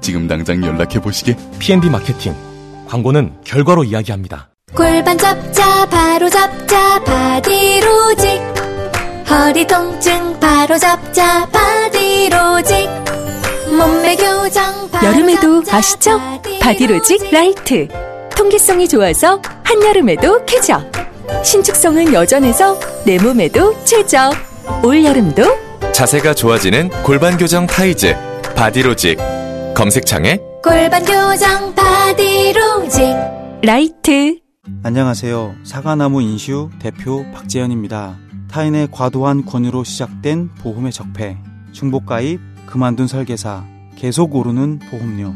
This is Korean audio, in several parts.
지금 당장 연락해 보시게. PNB 마케팅. 광고는 결과로 이야기합니다. 골반 잡자 바로 잡자 바디로직 허리 통증 바로 잡자 바디로직 몸매 교정 바로 여름에도 잡자, 아시죠? 바디로직 라이트 통기성이 좋아서 한여름에도 쾌적 신축성은 여전해서 내 몸에도 최적 올여름도 자세가 좋아지는 골반 교정 타이즈 바디로직 검색창에 골반 교정 바디로직 라이트 안녕하세요. 사과나무 인슈 대표 박재현입니다. 타인의 과도한 권유로 시작된 보험의 적폐, 중복가입, 그만둔 설계사, 계속 오르는 보험료.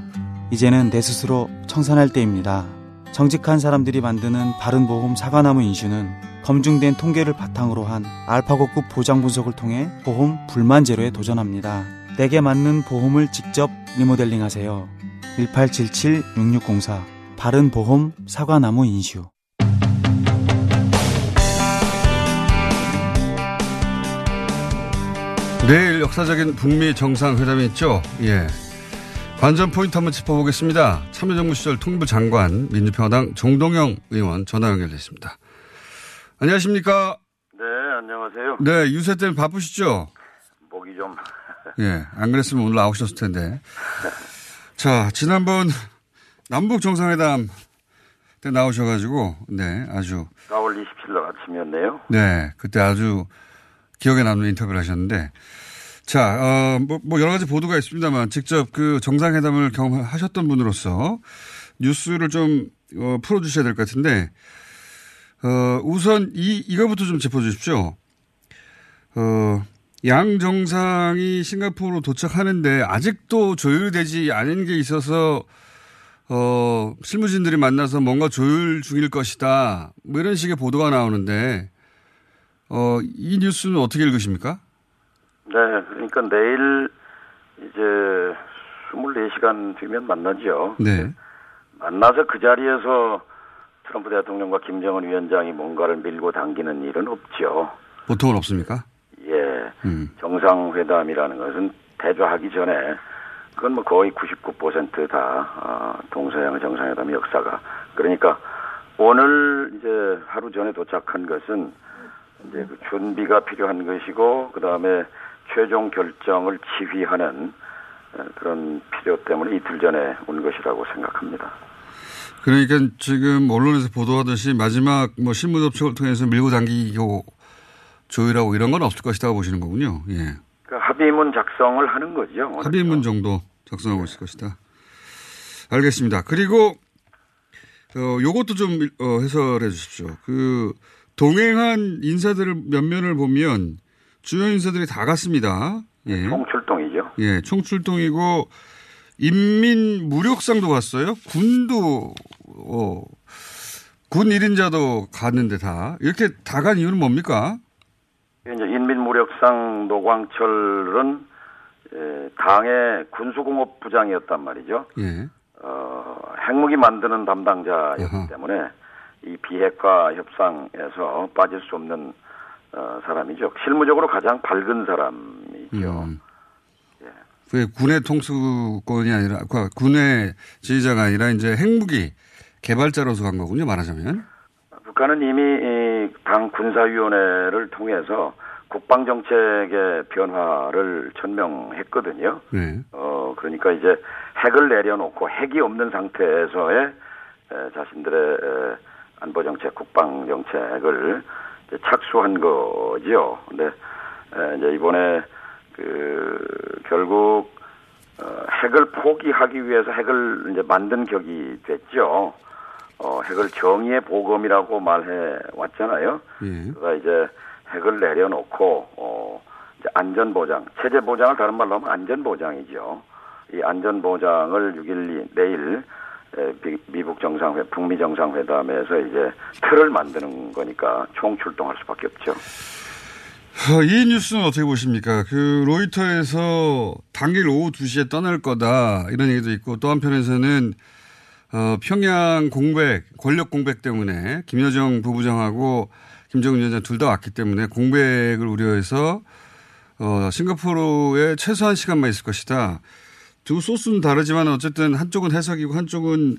이제는 내 스스로 청산할 때입니다. 정직한 사람들이 만드는 바른보험 사과나무 인슈는 검증된 통계를 바탕으로 한 알파고급 보장 분석을 통해 보험 불만 제로에 도전합니다. 내게 맞는 보험을 직접 리모델링 하세요. 1877-6604 바른보험 사과나무 인슈 내일 역사적인 북미 정상회담이 있죠. 예. 관전 포인트 한번 짚어보겠습니다. 참여정부 시절 통일부 장관 민주평화당 정동영 의원 전화 연결됐습니다. 안녕하십니까? 네, 안녕하세요. 네, 유세 때문에 바쁘시죠? 목이 좀 예. 안 그랬으면 오늘 나오셨을 텐데. 자, 지난번 남북 정상회담 때 나오셔가지고, 네, 아주, 4월 27일 날 아침이었네요. 네, 그때 아주 기억에 남는 인터뷰를 하셨는데, 자, 어, 뭐, 뭐 여러 가지 보도가 있습니다만, 직접 그 정상회담을 경험하셨던 분으로서 뉴스를 좀, 어, 풀어주셔야 될 것 같은데, 어, 우선 이, 이거부터 좀 짚어주십시오. 어, 양 정상이 싱가포르로 도착하는데 아직도 조율되지 않은 게 있어서 어, 실무진들이 만나서 뭔가 조율 중일 것이다. 뭐 이런 식의 보도가 나오는데 어, 이 뉴스는 어떻게 읽으십니까? 네, 그러니까 내일 이제 24시간 뒤면 만나죠. 네. 만나서 그 자리에서 트럼프 대통령과 김정은 위원장이 뭔가를 밀고 당기는 일은 없죠. 보통은 없습니까? 예. 음. 정상회담이라는 것은 대조하기 전에 그건 뭐 거의 99%다 어, 동서양 정상회담 역사가 그러니까 오늘 이제 하루 전에 도착한 것은 이제 그 준비가 필요한 것이고 그 다음에 최종 결정을 지휘하는 어, 그런 필요 때문에 이틀 전에 온 것이라고 생각합니다. 그러니까 지금 언론에서 보도하듯이 마지막 뭐 실무 접촉을 통해서 밀고 당기고 조율하고 이런 건 없을 것이다 보시는 거군요. 예. 그 합의문 작성을 하는 거죠. 합의문 정도 작성하고 있을 것이다. 알겠습니다. 그리고 어 요것도 좀 어, 해설해 주십시오. 그 동행한 인사들을 몇 면을 보면 주요 인사들이 다 갔습니다. 예. 총출동이죠. 예, 총출동이고 인민 무력상도 갔어요. 군도 어, 군 1인자도 갔는데 다 이렇게 다 간 이유는 뭡니까? 이제 인민무력상 노광철은 에, 당의 군수공업부장이었단 말이죠. 예. 어, 핵무기 만드는 담당자였기 아하. 때문에 이 비핵화 협상에서 빠질 수 없는 어, 사람이죠. 실무적으로 가장 밝은 사람이죠. 음. 그 군의 통수권이 아니라 그 군의 지휘자가 아니라 이제 핵무기 개발자로서 간 거군요. 말하자면. 북한은 이미 이 당 군사위원회를 통해서 국방 정책의 변화를 천명했거든요. 네. 어, 그러니까 이제 핵을 내려놓고 핵이 없는 상태에서의 에, 자신들의 에, 안보 정책, 국방 정책을 이제 착수한 거죠. 근데 에, 이제 이번에 그 결국 어, 핵을 포기하기 위해서 핵을 이제 만든 격이 됐죠. 어, 핵을 정의의 보검이라고 말해 왔잖아요. 예. 그가 이제 핵을 내려놓고 어, 이제 안전 보장, 체제 보장을 다른 말로 하면 안전 보장이죠. 이 안전 보장을 6일 내일 미- 미국 정상회, 북미 정상회담에서 이제 틀을 만드는 거니까 총 출동할 수밖에 없죠. 어, 이 뉴스는 어떻게 보십니까? 그 로이터에서 당일 오후 2시에 떠날 거다 이런 얘기도 있고 또 한편에서는 어, 평양 공백, 권력 공백 때문에 김여정 부부장하고 김정은 위원장 둘 다 왔기 때문에 공백을 우려해서 어, 싱가포르에 최소한 시간만 있을 것이다. 두 소스는 다르지만 어쨌든 한쪽은 해석이고 한쪽은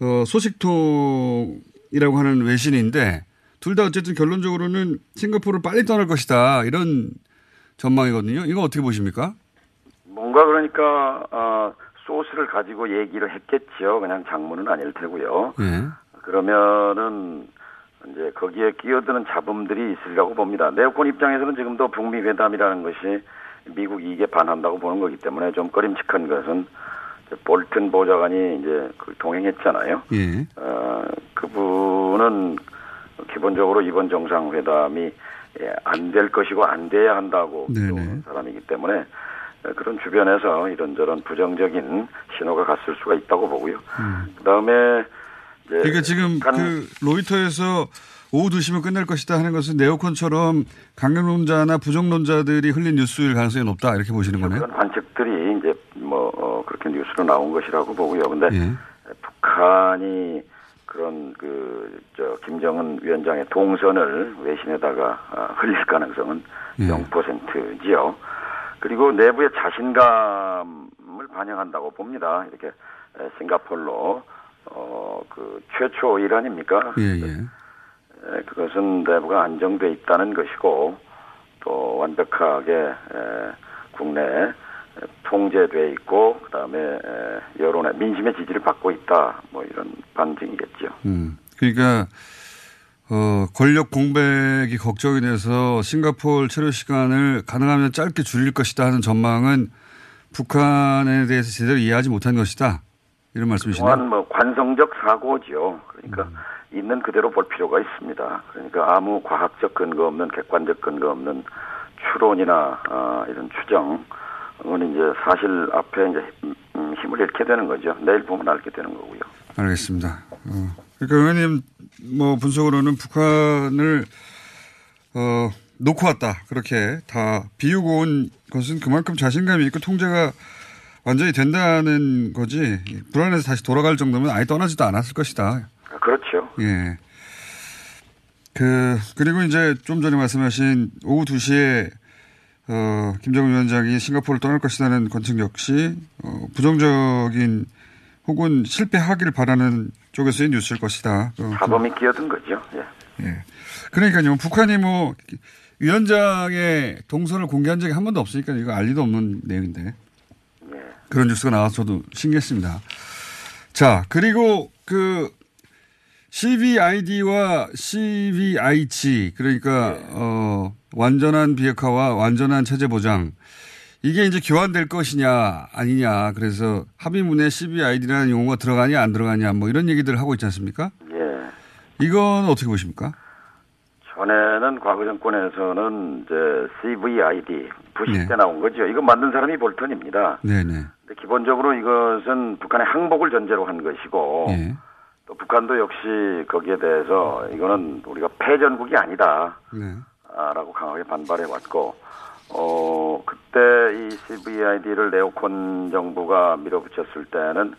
어, 소식통이라고 하는 외신인데 둘 다 어쨌든 결론적으로는 싱가포르를 빨리 떠날 것이다 이런 전망이거든요. 이거 어떻게 보십니까? 뭔가 그러니까 어, 소스를 가지고 얘기를 했겠죠. 그냥 장문은 아닐 테고요. 예. 그러면은 이제 거기에 끼어드는 잡음들이 있으리라고 봅니다. 네오콘 입장에서는 지금도 북미 회담이라는 것이 미국 이익에 반한다고 보는 거기 때문에 좀 꺼림칙한 것은 볼튼 보좌관이 이제 그 동행했잖아요. 예. 어, 그분은 기본적으로 이번 정상회담이 예, 안 될 것이고 안 돼야 한다고. 보는 사람이기 때문에 어, 그런 주변에서 이런저런 부정적인 신호가 갔을 수가 있다고 보고요. 그다음에 이제 그러니까 지금 북한- 그 로이터에서 오후 2시면 끝날 것이다 하는 것은 네오콘처럼 강경론자나 부정론자들이 흘린 뉴스일 가능성이 높다 이렇게 보시는 거네요. 그런 관측들이 이제 뭐 어, 그렇게 뉴스로 나온 것이라고 보고요. 근데 예. 북한이 그런 그 저 김정은 위원장의 동선을 외신에다가 아, 흘릴 가능성은 예. 0%지요. 그리고 내부의 자신감을 반영한다고 봅니다. 이렇게 에, 싱가폴로 어 그 최초 일 아닙니까? 예, 예. 에, 그것은 내부가 안정돼 있다는 것이고 또 완벽하게 에, 국내에 통제돼 있고 그다음에 에, 여론의 민심의 지지를 받고 있다 뭐 이런 반증이겠죠. 음. 그러니까 어, 권력 공백이 걱정이 돼서 싱가포르 체류 시간을 가능하면 짧게 줄일 것이다 하는 전망은 북한에 대해서 제대로 이해하지 못한 것이다. 이런 말씀이시네요. 또한 뭐 관성적 사고죠. 그러니까 있는 그대로 볼 필요가 있습니다. 그러니까 아무 과학적 근거 없는 객관적 근거 없는 추론이나 아, 이런 추정 은 이제 사실 앞에 이제 힘- 음, 힘을 잃게 되는 거죠. 내일 보면 알게 되는 거고요. 알겠습니다. 어, 그러니까 의원님 뭐 분석으로는 북한을 어, 놓고 왔다. 그렇게 다 비우고 온 것은 그만큼 자신감이 있고 통제가 완전히 된다는 거지. 불안해서 다시 돌아갈 정도면 아예 떠나지도 않았을 것이다. 아, 그렇죠. 예. 그, 그리고 이제 좀 전에 말씀하신 오후 2시에 어, 김정은 위원장이 싱가포르를 떠날 것이라는 관측 역시 어, 부정적인 혹은 실패하기를 바라는 쪽에서의 뉴스일 것이다. 어, 사범이 끼어든 거죠. 예. 예. 그러니까요. 북한이 뭐 위원장의 동선을 공개한 적이 한 번도 없으니까 이거 알 리도 없는 내용인데 예. 그런 뉴스가 나와서 저도 신기했습니다. 자, 그리고 그 CVID와 CVIG 그러니까 어 완전한 비핵화와 완전한 체제 보장 이게 이제 교환될 것이냐 아니냐 그래서 합의문에 CVID라는 용어가 들어가냐 안 들어가냐 뭐 이런 얘기들을 하고 있지 않습니까? 예. 이건 어떻게 보십니까? 전에는 과거 정권에서는 이제 CVID 부시 네. 때 나온 거죠. 이거 만든 사람이 볼턴입니다. 네네. 근데 기본적으로 이것은 북한의 항복을 전제로 한 것이고 예. 또 북한도 역시 거기에 대해서 이거는 우리가 패전국이 아니다. 네. 아, 라고 강하게 반발해 왔고, 어, 그때 이 CVID를 네오콘 정부가 밀어붙였을 때는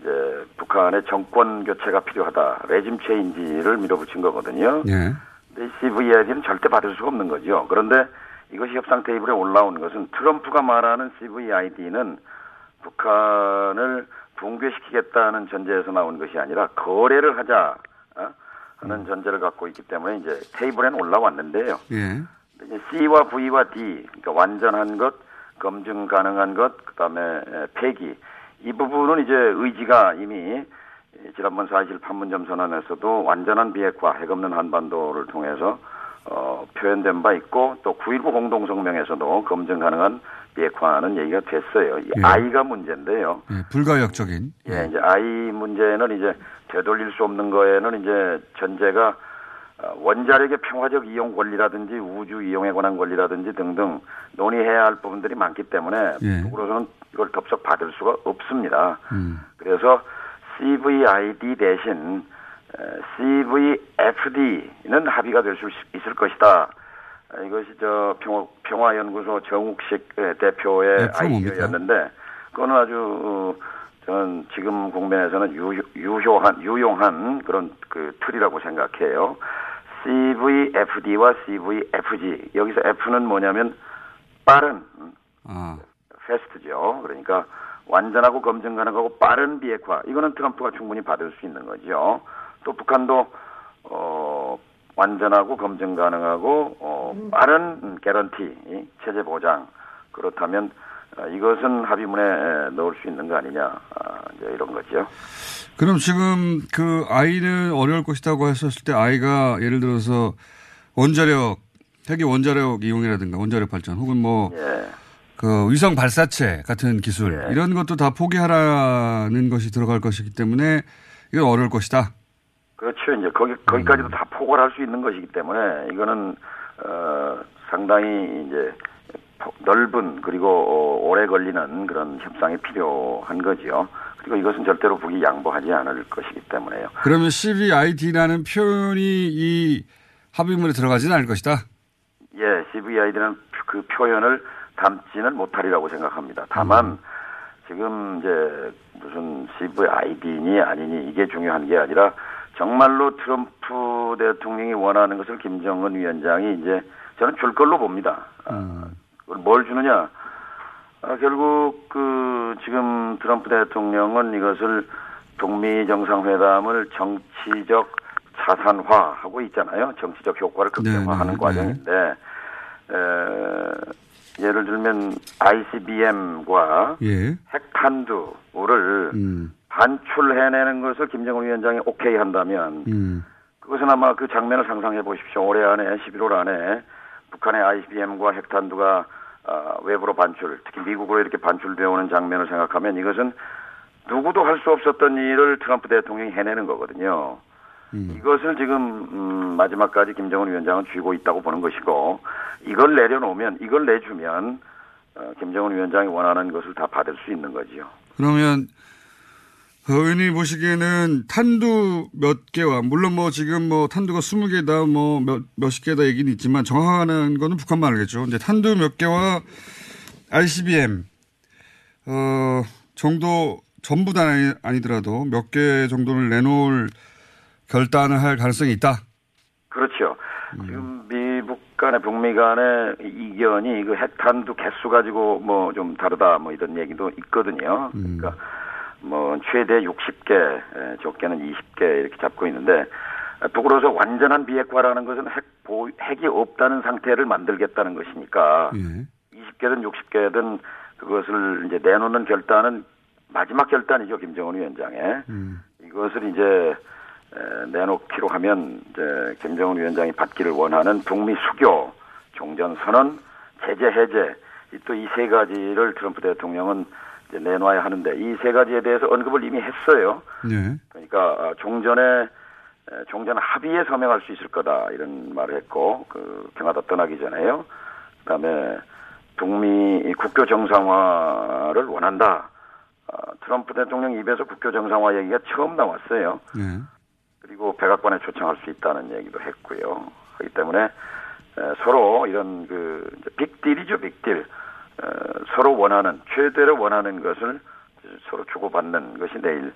이제 북한의 정권 교체가 필요하다. 레짐 체인지를 밀어붙인 거거든요. 예. 근데 이 CVID는 절대 받을 수가 없는 거죠. 그런데 이것이 협상 테이블에 올라온 것은 트럼프가 말하는 CVID는 북한을 붕괴시키겠다는 전제에서 나온 것이 아니라 거래를 하자 어? 하는 전제를 갖고 있기 때문에 이제 테이블에는 올라왔는데요. 예. C와 V와 D, 그러니까 완전한 것, 검증 가능한 것, 그 다음에 에, 폐기 이 부분은 이제 의지가 이미 지난번 사실 판문점 선언에서도 완전한 비핵화, 핵 없는 한반도를 통해서 어, 표현된 바 있고 또 9.19 공동성명에서도 검증 가능한 비핵화는 얘기가 됐어요. 이 예. 아이가 문제인데요. 예. 불가역적인. 예, 이제 아이 문제는 이제 되돌릴 수 없는 거에는 이제 전제가 어, 원자력의 평화적 이용 권리라든지 우주 이용에 관한 권리라든지 등등 논의해야 할 부분들이 많기 때문에 예. 북으로서는 이걸 덥석 받을 수가 없습니다. 음. 그래서 CVID 대신 CVFD는 합의가 될 수 있을 것이다. 아, 이것이 저 평화, 평화 연구소 정욱식 예, 대표의 네? 아이디어였는데 그거는 아주 어, 저는 지금 국면에서는 유, 유효한 유용한 그런 그 틀이라고 생각해요. CVFD와 CVFG 여기서 F는 뭐냐면 빠른 음, 아, 패스트죠. 그러니까 완전하고 검증 가능하고 빠른 비핵화. 이거는 트럼프가 충분히 받을 수 있는 거죠. 또 북한도 어 완전하고 검증 가능하고 어 빠른 개런티 체제 보장 그렇다면 어, 이것은 합의문에 넣을 수 있는 거 아니냐 아, 이제 이런 거죠. 그럼 지금 그 아이는 어려울 것이라고 했었을 때 아이가 예를 들어서 원자력, 핵의 원자력 이용이라든가 원자력 발전 혹은 뭐 예. 그 위성 발사체 같은 기술 예. 이런 것도 다 포기하라는 것이 들어갈 것이기 때문에 이건 어려울 것이다. 그렇죠. 이제 거기 거기까지도 다 포괄할 수 있는 것이기 때문에 이거는 어 상당히 이제 포- 넓은 그리고 어, 오래 걸리는 그런 협상이 필요한 거지요. 그리고 이것은 절대로 북이 양보하지 않을 것이기 때문에요. 그러면 CVID라는 표현이 이 합의문에 들어가지는 않을 것이다. 예, CVID는 그 표현을 담지는 못하리라고 생각합니다. 다만 지금 이제 무슨 CVID니 아니니 이게 중요한 게 아니라 정말로 트럼프 대통령이 원하는 것을 김정은 위원장이 이제 저는 줄 걸로 봅니다. 아, 그걸 뭘 주느냐? 아, 결국 그 지금 트럼프 대통령은 이것을 북미 정상회담을 정치적 자산화하고 있잖아요. 정치적 효과를 극대화하는 네, 네, 과정인데 에, 예를 들면 ICBM과 예. 핵탄두를 음, 반출해내는 것을 김정은 위원장이 오케이 한다면 음, 그것은 아마 그 장면을 상상해 보십시오. 올해 안에 11월 안에 북한의 ICBM과 핵탄두가 아, 외부로 반출, 특히 미국으로 이렇게 반출되어 오는 장면을 생각하면 이것은 누구도 할 수 없었던 일을 트럼프 대통령이 해내는 거거든요. 이것을 지금 음, 마지막까지 김정은 위원장은 쥐고 있다고 보는 것이고 이걸 내려놓으면 이걸 내주면 어, 김정은 위원장이 원하는 것을 다 받을 수 있는 거지요. 그러면 그 의원님 보시기에는 탄두 몇 개와 물론 뭐 지금 뭐 탄두가 20개다 뭐 몇, 몇십 개다 얘기는 있지만 정확한 거는 북한만 알겠죠. 근데 탄두 몇 개와 ICBM 어 정도 전부 다 아니, 아니 더라도 몇 개 정도를 내놓을 결단을 할 가능성이 있다. 그렇죠. 지금 미북 간의 북미 간의 이견이 그 핵탄두 개수 가지고 뭐 좀 다르다 뭐 이런 얘기도 있거든요. 그러니까 뭐 최대 60개, 에, 적게는 20개 이렇게 잡고 있는데 북으로서 완전한 비핵화라는 것은 핵 보, 핵이 없다는 상태를 만들겠다는 것이니까 예. 20개든 60개든 그것을 이제 내놓는 결단은 마지막 결단이죠 김정은 위원장의 이것을 이제 에, 내놓기로 하면 이제 김정은 위원장이 받기를 원하는 북미 수교, 종전 선언, 제재 해제 또 이 세 가지를 트럼프 대통령은 내놔야 하는데 이 세 가지에 대해서 언급을 이미 했어요. 네. 그러니까 어, 종전에 에, 종전 합의에 서명할 수 있을 거다 이런 말을 했고 그 캐나다 떠나기 전에요. 그다음에 북미 국교 정상화를 원한다. 어, 트럼프 대통령 입에서 국교 정상화 얘기가 처음 나왔어요. 네. 그리고 백악관에 초청할 수 있다는 얘기도 했고요. 그렇기 때문에 에, 서로 이런 그 빅딜이죠, 빅딜. 어, 서로 원하는 최대로 원하는 것을 서로 주고받는 것이 내일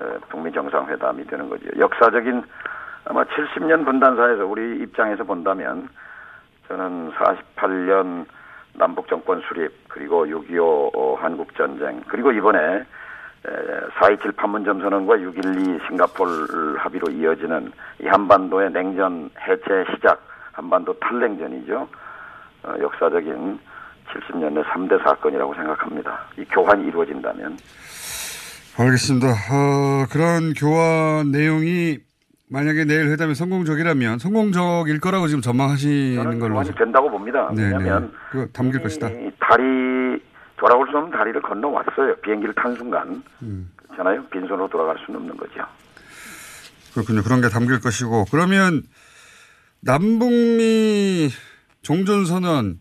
에, 북미 정상회담이 되는 거죠. 역사적인 아마 70년 분단사에서 우리 입장에서 본다면 저는 48년 남북 정권 수립 그리고 6.25 한국 전쟁 그리고 이번에 4.27 판문점 선언과 6.12 싱가폴 합의로 이어지는 이 한반도의 냉전 해체 시작 한반도 탈냉전이죠. 어, 역사적인 70년의 3대 사건이라고 생각합니다. 이 교환이 이루어진다면 알겠습니다. 어, 그런 교환 내용이 만약에 내일 회담이 성공적이라면 성공적일 거라고 지금 전망하시는 걸로. 교환이 된다고 봅니다. 네, 왜냐하면 네. 담길 이 것이다. 다리 돌아올 수 없는 다리를 건너 왔어요. 비행기를 탄 순간 음. 그렇잖아요. 빈손으로 돌아갈 수는 없는 거죠. 그렇군요. 그런 게 담길 것이고 그러면 남북미 종전선언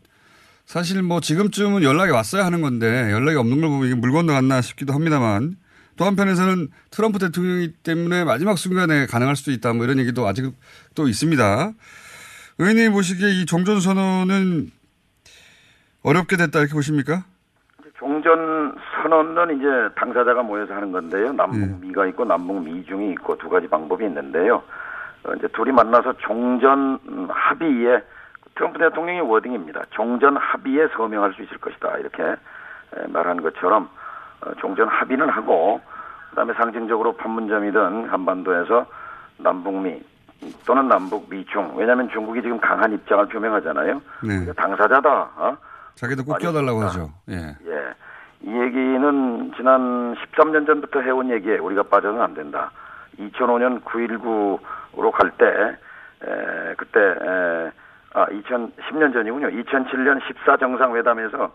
사실 뭐 지금쯤은 연락이 왔어야 하는 건데 연락이 없는 걸 보면 이게 물 건너갔나 싶기도 합니다만 또 한편에서는 트럼프 대통령이 때문에 마지막 순간에 가능할 수도 있다 뭐 이런 얘기도 아직 또 있습니다. 의원님 보시기에 이 종전 선언은 어렵게 됐다 이렇게 보십니까? 종전 선언은 이제 당사자가 모여서 하는 건데요. 남북 미가 있고 남북 미중이 있고 두 가지 방법이 있는데요. 어, 이제 둘이 만나서 종전 합의에 트럼프 대통령의 워딩입니다. 종전 합의에 서명할 수 있을 것이다 이렇게 에, 말한 것처럼 어, 종전 합의는 하고 그다음에 상징적으로 판문점이든 한반도에서 남북미 또는 남북 미중 왜냐하면 중국이 지금 강한 입장을 표명하잖아요. 네. 당사자다. 어? 자기도 꼭 껴달라고. 하죠. 예. 예. 이 얘기는 지난 13년 전부터 해온 얘기에 우리가 빠져는 안 된다. 2005년 9.19로 갈 때, 에, 그때, 에, 아, 2010년 전이군요. 2007년 14 정상회담에서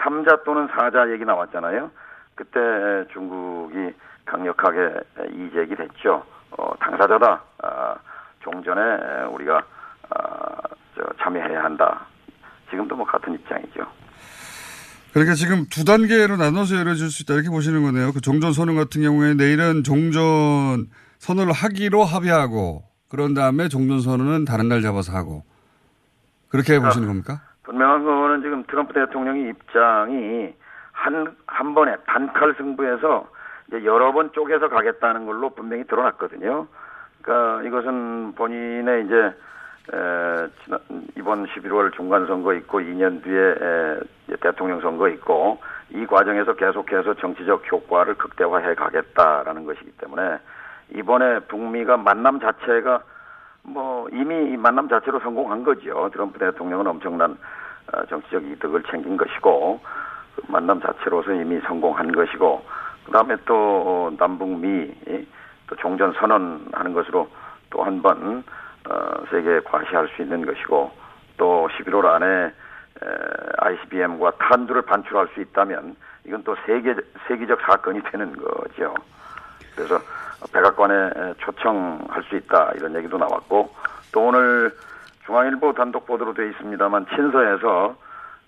3자 또는 4자 얘기 나왔잖아요. 그때 에, 중국이 강력하게 이제기를 했죠. 어, 당사자다. 아, 종전에 에, 우리가 아, 저, 참여해야 한다. 지금도 뭐 같은 입장이죠. 그러니까 지금 두 단계로 나눠서 열어줄 수 있다 이렇게 보시는 거네요. 그 종전 선언 같은 경우에 내일은 종전 선언을 하기로 합의하고 그런 다음에 종전 선언은 다른 날 잡아서 하고 그렇게 보시는 겁니까? 분명한 거는 지금 트럼프 대통령의 입장이 한, 한 번에 단칼 승부해서 이제 여러 번 쪼개서 가겠다는 걸로 분명히 드러났거든요. 그러니까 이것은 본인의 이제, 에, 지난, 이번 11월 중간 선거 있고 2년 뒤에 에, 대통령 선거 있고 이 과정에서 계속해서 정치적 효과를 극대화해 가겠다라는 것이기 때문에 이번에 북미가 만남 자체가 뭐 이미 이 만남 자체로 성공한 거죠. 트럼프 대통령은 엄청난 어, 정치적 이득을 챙긴 것이고 그 만남 자체로서 이미 성공한 것이고 그다음에 또 어, 남북미 또 종전 선언하는 것으로 또 한번 어, 세계에 과시할 수 있는 것이고 또 11월 안에 에, ICBM과 탄두를 반출할 수 있다면 이건 또 세계 세계적 사건이 되는 거죠. 그래서 백악관에 초청할 수 있다 이런 얘기도 나왔고 또 오늘 중앙일보 단독 보도로 되어 있습니다만 친서에서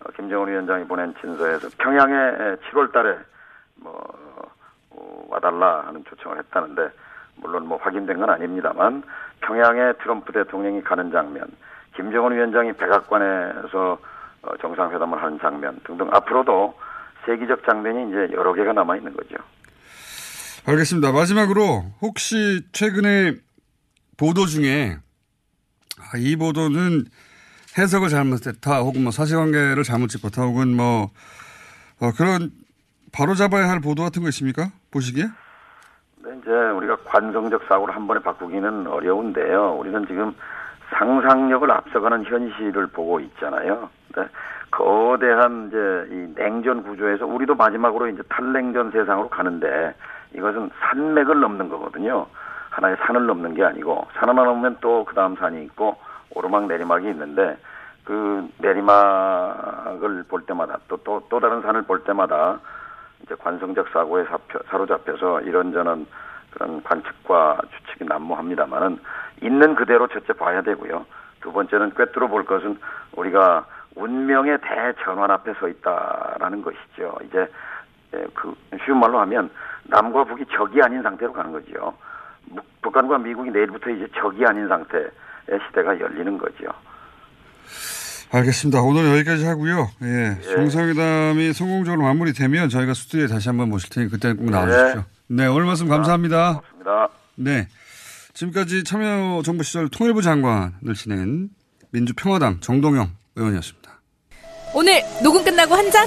어, 김정은 위원장이 보낸 친서에서 평양에 7월 달에 뭐 어, 와달라 하는 초청을 했다는데 물론 뭐 확인된 건 아닙니다만 평양에 트럼프 대통령이 가는 장면, 김정은 위원장이 백악관에서 어, 정상회담을 하는 장면 등등 앞으로도 세계적 장면이 이제 여러 개가 남아 있는 거죠. 알겠습니다. 마지막으로 혹시 최근에 보도 중에 아, 이 보도는 해석을 잘못했다 혹은 뭐 사실관계를 잘못 짚었다 혹은 뭐 어, 그런 바로 잡아야 할 보도 같은 거 있습니까? 보시기에? 네, 이제 우리가 관성적 사고를 한 번에 바꾸기는 어려운데요. 우리는 지금 상상력을 앞서가는 현실을 보고 있잖아요. 네, 거대한 이제 이 냉전 구조에서 우리도 마지막으로 이제 탈냉전 세상으로 가는데 이것은 산맥을 넘는 거거든요. 하나의 산을 넘는 게 아니고 산 하나 넘으면 또 그 다음 산이 있고 오르막 내리막이 있는데 그 내리막을 볼 때마다 또또 또 다른 산을 볼 때마다 이제 관성적 사고에 사로잡혀서 이런저런 그런 관측과 추측이 난무합니다만은 있는 그대로 첫째 봐야 되고요. 두 번째는 꿰뚫어 볼 것은 우리가 운명의 대전환 앞에 서 있다라는 것이죠. 이제 예, 그 쉬운 말로 하면 남과 북이 적이 아닌 상태로 가는 거죠. 무- 북한과 미국이 내일부터 이제 적이 아닌 상태의 시대가 열리는 거죠. 알겠습니다. 오늘 여기까지 하고요. 예. 정상회담이 성공적으로 마무리되면 저희가 스튜디오에 다시 한번 모실 테니 그때 꼭 나와주십시오. 네, 오늘 말씀 감사합니다. 고맙습니다. 네. 지금까지 참여정부 시절 통일부 장관을 지낸 민주평화당 정동영 의원이었습니다. 오늘 녹음 끝나고 한 잔?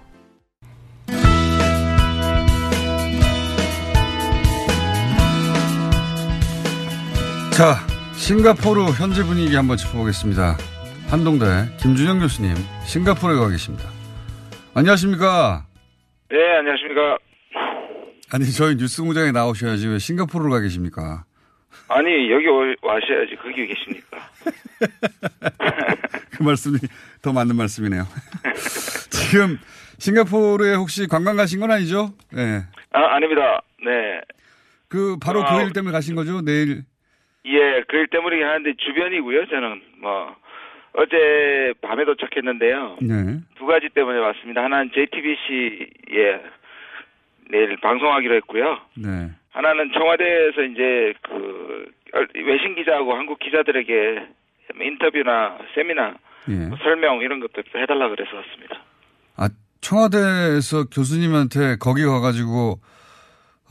자, 싱가포르 현재 분위기 한번 짚어보겠습니다. 한동대 김준영 교수님, 싱가포르에 가 계십니다. 안녕하십니까? 네, 안녕하십니까. 아니, 저희 뉴스 공장에 나오셔야지 왜 싱가포르로 가 계십니까? 아니, 여기 오- 와셔야지. 거기 계십니까? 그 말씀이 더 맞는 말씀이네요. 지금 싱가포르에 혹시 관광 가신 건 아니죠? 네. 아, 아닙니다. 네. 그 바로 아, 그 일 때문에 가신 거죠? 내일. 예, 그일 때문이긴 하는데 주변이고요. 저는 뭐 어제 밤에 도착했는데요. 네. 두 가지 때문에 왔습니다. 하나는 JTBC에 내일 방송하기로 했고요. 네. 하나는 청와대에서 이제 그 외신 기자하고 한국 기자들에게 뭐 인터뷰나 세미나 예. 뭐 설명 이런 것들 해달라 그래서 왔습니다. 아, 청와대에서 교수님한테 거기 가가지고,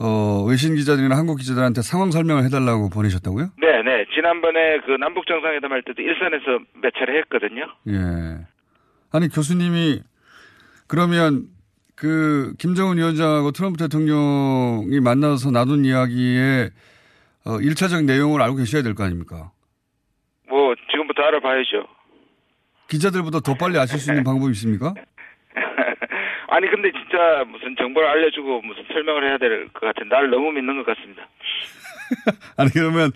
어, 외신 기자들이나 한국 기자들한테 상황 설명을 해달라고 보내셨다고요? 네, 네. 지난번에 그 남북 정상회담 할 때도 일선에서 몇 차례 했거든요. 예. 아니, 교수님이, 그러면, 그, 김정은 위원장하고 트럼프 대통령이 만나서 나눈 이야기에, 어, 1차적 내용을 알고 계셔야 될 거 아닙니까? 뭐 지금부터 알아봐야죠. 기자들보다 더 빨리 아실 수 있는 방법이 있습니까? 아니 근데 진짜 무슨 정보를 알려주고 무슨 설명을 해야 될 것 같은 나를 너무 믿는 것 같습니다. 아니, 그러면,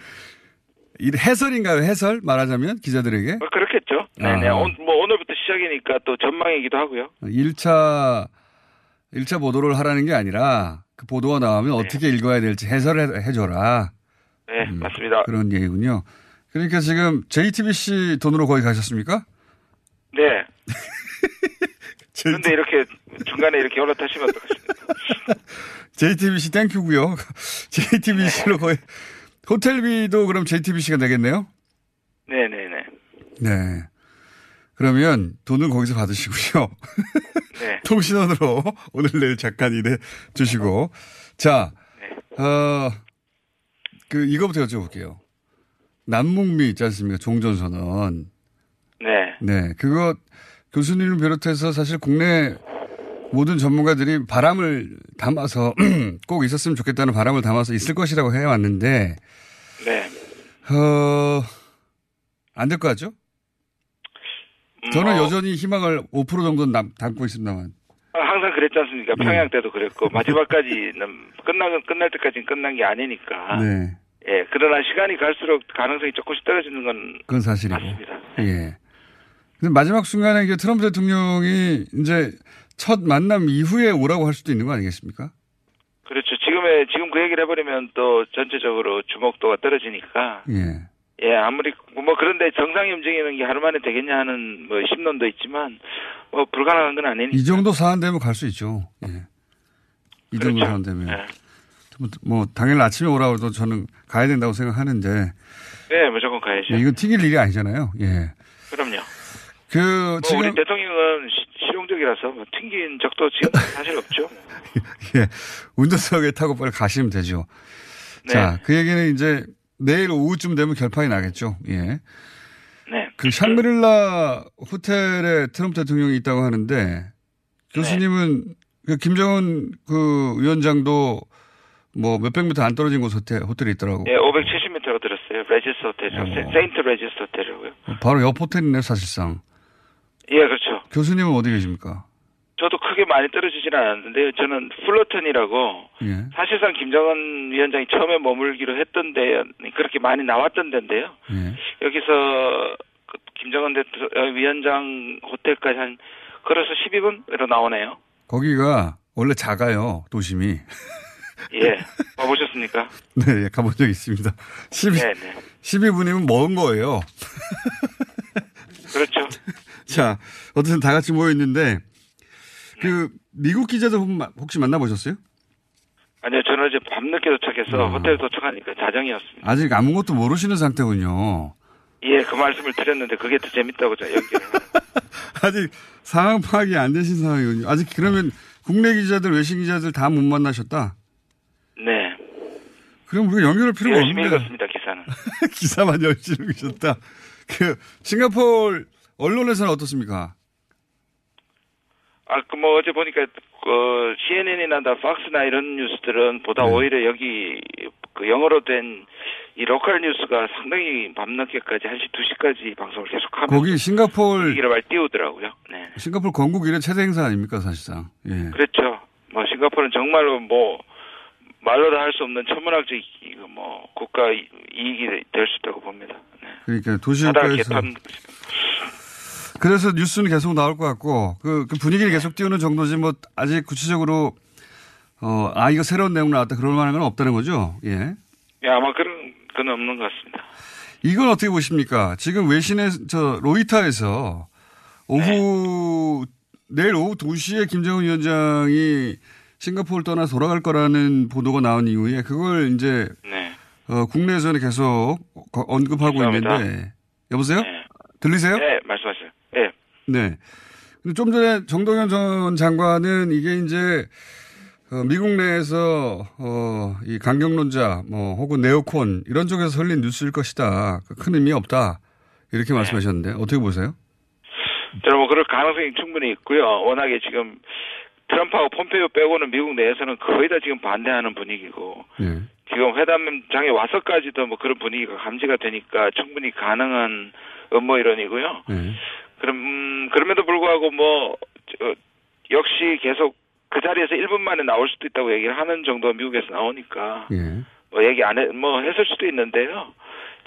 이 해설인가요? 해설? 말하자면? 기자들에게? 뭐 그렇겠죠. 네네. 아. 오, 뭐 오늘부터 시작이니까 또 전망이기도 하고요. 1차, 1차 보도를 하라는 게 아니라, 그 보도가 나오면 네. 어떻게 읽어야 될지 해설을 해- 해줘라. 네, 맞습니다. 그런 얘기군요. 그러니까 지금 JTBC 돈으로 거기 가셨습니까? 네. 그런데 이렇게 중간에 이렇게 올라타시면 어떡하십니까? JTBC 땡큐고요. JTBC로 거의 호텔비도 그럼 JTBC가 내겠네요. 네네네. 네. 그러면 돈은 거기서 받으시고요. 네. 통신원으로 오늘 내일 잠깐 일해 주시고. 자, 어, 그, 이거부터 여쭤볼게요. 남북미 있지 않습니까? 종전선언. 네. 네. 그거 교수님을 비롯해서 사실 국내 모든 전문가들이 바람을 담아서 꼭 있었으면 좋겠다는 바람을 담아서 있을 것이라고 해왔는데, 네. 어, 안 될 것 같죠? 저는 뭐, 여전히 희망을 5% 정도는 남, 담고 있습니다만. 항상 그랬지 않습니까? 네. 평양 때도 그랬고 마지막까지는 끝나 끝날 때까지는 끝난 게 아니니까. 네. 예. 그러나 시간이 갈수록 가능성이 조금씩 떨어지는 건 그건 사실이고. 맞습니다. 예. 근데 마지막 순간에 이게 트럼프 대통령이 이제 첫 만남 이후에 오라고 할 수도 있는 거 아니겠습니까? 그렇죠. 지금의 지금 그 얘기를 해버리면 또 전체적으로 주목도가 떨어지니까. 예. 예, 아무리 뭐 그런데 정상이 움직이는 게 하루 만에 되겠냐 하는 뭐 심론도 있지만 뭐 불가능한 건 아니니까. 이 정도 사안 되면 갈 수 있죠. 예. 이 정도 그렇죠. 사안 되면. 네. 뭐, 뭐 당일 아침에 오라고 해도 저는 가야 된다고 생각하는데 네, 무조건 가야죠. 예, 이건 튀길 일이 아니잖아요. 예. 그럼요. 그뭐 지금 우리 대통령은 시- 실용적이라서 뭐 튕긴 적도 지금 사실 없죠. 예. 운전석에 타고 빨리 가시면 되죠. 네. 자, 그 얘기는 이제 내일 오후쯤 되면 결판이 나겠죠. 예. 네. 그 샹그릴라 호텔에 트럼프 대통령이 있다고 하는데 교수님은 그 김정은 그 위원장도 뭐 몇백 미터 안 떨어진 곳 호텔, 호텔에 있더라고. 예, 570m로 들었어요. 레지스 호텔이요. 어. 세- 세인트 레지스 호텔이고요. 바로 옆 호텔이네 사실상. 예, 그렇죠. 교수님은 어디 계십니까? 저도 그 크게 많이 떨어지지는 않았는데요. 저는 플러턴이라고 예. 사실상 김정은 위원장이 처음에 머물기로 했던 데 그렇게 많이 나왔던 데인데요. 예. 여기서 그 김정은 대통 어, 위원장 호텔까지 한 걸어서 12분으로 나오네요. 거기가 원래 작아요, 도심이. 예. 와보셨습니까? 네, 예, 가본 적 있습니다. 12, 네, 네. 12분이면 먼 거예요. 그렇죠. 자, 어쨌든 다 같이 모여 있는데, 그, 미국 기자들 혹시 만나보셨어요? 아니요, 저는 어제 밤늦게 도착해서 호텔 도착하니까 자정이었습니다. 아직 아무것도 모르시는 상태군요. 예, 그 말씀을 드렸는데 그게 더 재밌다고 저 연결을. 아직 상황 파악이 안 되신 상황이군요. 아직 그러면 국내 기자들, 외신 기자들 다 못 만나셨다? 네. 그럼 우리가 연결할 필요가 열심히 없는데. 읽었습니다, 기사는. 기사만 열심히 읽으셨다. 그, 싱가포르 언론에서는 어떻습니까? 아, 그 뭐 어제 보니까 그 CNN이나 다 팍스나 이런 뉴스들은 보다 네. 오히려 여기 그 영어로 된 이 로컬 뉴스가 상당히 밤늦게까지 1시, 2시까지 방송을 계속하면서 거기 싱가포르, 분위기를 말 띄우더라고요. 네. 싱가포르 건국 이래 최대 행사 아닙니까, 사실상. 예. 그렇죠. 뭐 싱가포르는 정말로 뭐 말로도 할수 없는 천문학적 이- 뭐 국가 이- 이익이 될 수 있다고 봅니다. 네. 그러니까 도시 바다를 국가에서. 그래서 뉴스는 계속 나올 것 같고, 그, 그 분위기를 계속 띄우는 정도지, 뭐, 아직 구체적으로, 어, 아, 이거 새로운 내용 나왔다, 그럴 만한 건 없다는 거죠? 예. 예, 아마 그런 건 없는 것 같습니다. 이건 어떻게 보십니까? 지금 외신에, 저, 로이터에서 오후, 내일 오후 2시에 김정은 위원장이 싱가포르 떠나 돌아갈 거라는 보도가 나온 이후에 그걸 이제, 네. 어, 국내에서는 계속 거- 언급하고 감사합니다. 있는데, 여보세요? 들리세요? 네, 말씀하세요. 네. 네. 근데 좀 전에 정동현 전 장관은 이게 이제 어, 미국 내에서 어, 이 강경론자 뭐 혹은 네오콘 이런 쪽에서 설린 뉴스일 것이다. 그큰 의미 없다. 이렇게 말씀하셨는데 어떻게 보세요? 저는 뭐 그럴 가능성이 충분히 있고요. 워낙에 지금 트럼프하고 폼페이오 빼고는 미국 내에서는 거의 다 지금 반대하는 분위기고 네. 지금 회담장에 와서까지도 뭐 그런 분위기가 감지가 되니까 충분히 가능한 음모 이론이고요. 네. 그럼 음, 그럼에도 불구하고 뭐 저, 역시 계속 그 자리에서 1분 만에 나올 수도 있다고 얘기를 하는 정도 미국에서 나오니까 예. 뭐 얘기 안 해, 뭐 했을 수도 있는데요.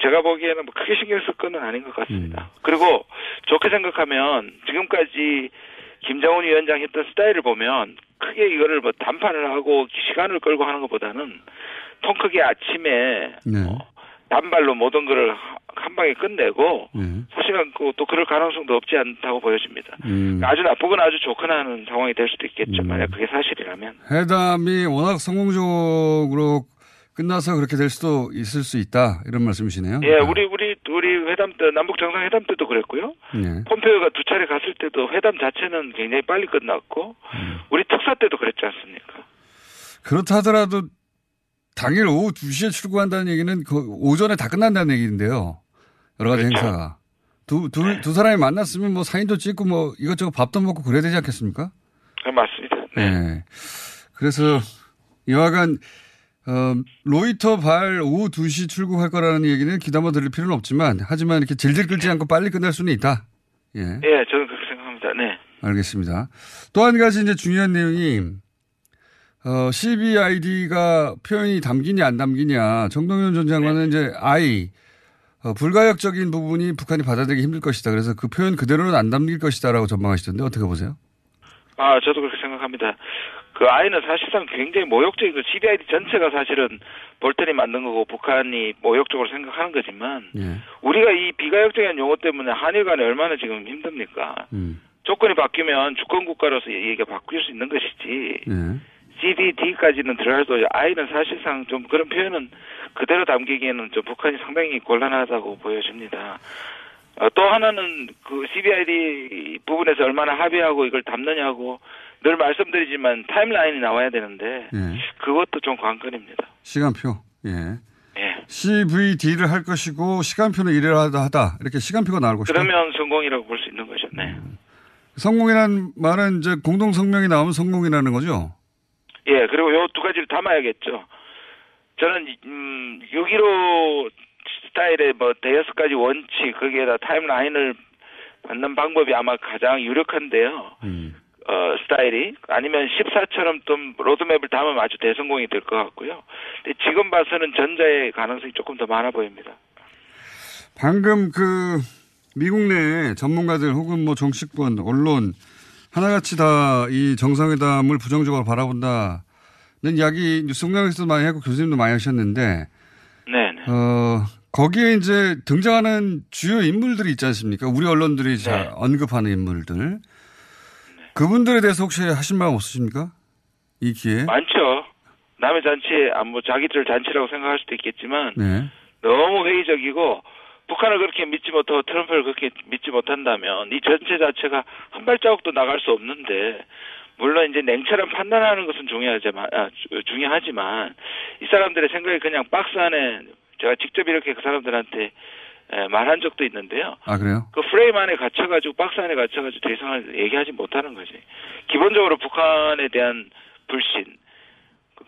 제가 보기에는 뭐 크게 신경 쓸 거는 아닌 것 같습니다. 그리고 좋게 생각하면 지금까지 김정은 위원장 했던 스타일을 보면 크게 이거를 뭐 단판을 하고 시간을 끌고 하는 것보다는 통 크게 아침에 네. 단발로 모든 거를 하- 한 방에 끝내고 네. 사실은 그또 그럴 가능성도 없지 않다고 보여집니다. 음. 아주 나쁘거나 아주 좋거나 하는 상황이 될 수도 있겠죠. 만약 그게 사실이라면. 회담이 워낙 성공적으로 끝나서 그렇게 될 수도 있을 수 있다. 이런 말씀이시네요. 예, 우리 우리 우리 회담 때 남북 정상 회담 때도 그랬고요. 네. 폼페이오가 두 차례 갔을 때도 회담 자체는 굉장히 빨리 끝났고 음. 우리 특사 때도 그랬지 않습니까? 그렇다 하더라도 당일 오후 2시에 출국한다는 얘기는 그 오전에 다 끝난다는 얘기인데요. 여러 가지 그렇죠. 행사가. 두, 두, 두 사람이 만났으면 뭐 사인도 찍고 뭐 이것저것 밥도 먹고 그래야 되지 않겠습니까? 네, 맞습니다. 네. 그래서 여하간, 어, 로이터 발 오후 2시 출국할 거라는 얘기는 귀담아 들을 필요는 없지만 하지만 이렇게 질질 끌지 않고 빨리 끝날 수는 있다. 예. 예, 저는 그렇게 생각합니다. 네. 알겠습니다. 또 한 가지 이제 중요한 내용이 어, CBID가 표현이 담기냐 안 담기냐 정동현 전 장관은 이제 I 어, 불가역적인 부분이 북한이 받아들이기 힘들 것이다. 그래서 그 표현 그대로는 안 담길 것이다라고 전망하시던데 어떻게 보세요? 아, 저도 그렇게 생각합니다. 그 아이는 사실상 굉장히 모욕적인 거, CBID 전체가 사실은 볼턴이 만든 거고 북한이 모욕적으로 생각하는 거지만 예. 우리가 이 비가역적인 용어 때문에 한일 간에 얼마나 지금 힘듭니까? 음. 조건이 바뀌면 주권 국가로서 얘기가 바뀔 수 있는 것이지 예. CBD까지는 들어가도 아이는 사실상 좀 그런 표현은 그대로 담기기에는 좀 북한이 상당히 곤란하다고 보여집니다. 어, 또 하나는 그 CBID 부분에서 얼마나 합의하고 이걸 담느냐고 늘 말씀드리지만 타임라인이 나와야 되는데 예. 그것도 좀 관건입니다. 시간표. 예. 예. CVD를 할 것이고 시간표는 이래라 하다. 이렇게 시간표가 나올 것이다. 그러면 성공이라고 볼 수 있는 거죠. 네. 성공이라는 말은 이제 공동 성명이 나오면 성공이라는 거죠. 예, 그리고 요 두 가지를 담아야겠죠. 저는 음, 6.15 스타일의 뭐 대여섯 가지 원칙 거기에다 타임라인을 받는 방법이 아마 가장 유력한데요. 음. 어, 스타일이 아니면 14처럼 좀 로드맵을 담으면 아주 대성공이 될 것 같고요. 근데 지금 봐서는 전자의 가능성이 조금 더 많아 보입니다. 방금 그 미국 내 전문가들 혹은 뭐 정치권, 언론 하나같이 다 이 정상회담을 부정적으로 바라본다는 이야기 뉴스 공장에서도 많이 하고 교수님도 많이 하셨는데 네. 어, 거기에 이제 등장하는 주요 인물들이 있지 않습니까? 우리 언론들이 잘 언급하는 인물들. 그분들에 대해서 혹시 하실 말 없으십니까? 이 기회에? 많죠. 남의 잔치에 아, 뭐 자기들 잔치라고 생각할 수도 있겠지만 네. 너무 회의적이고 북한을 그렇게 믿지 못하고 트럼프를 그렇게 믿지 못한다면 이 전체 자체가 한 발자국도 나갈 수 없는데 물론 이제 냉철한 판단하는 것은 중요하지만 아, 주- 중요하지만 이 사람들의 생각이 그냥 박스 안에 제가 직접 이렇게 그 사람들한테 에, 말한 적도 있는데요. 아, 그래요? 그 프레임 안에 갇혀가지고 박스 안에 갇혀가지고 더 이상을 얘기하지 못하는 거지. 기본적으로 북한에 대한 불신,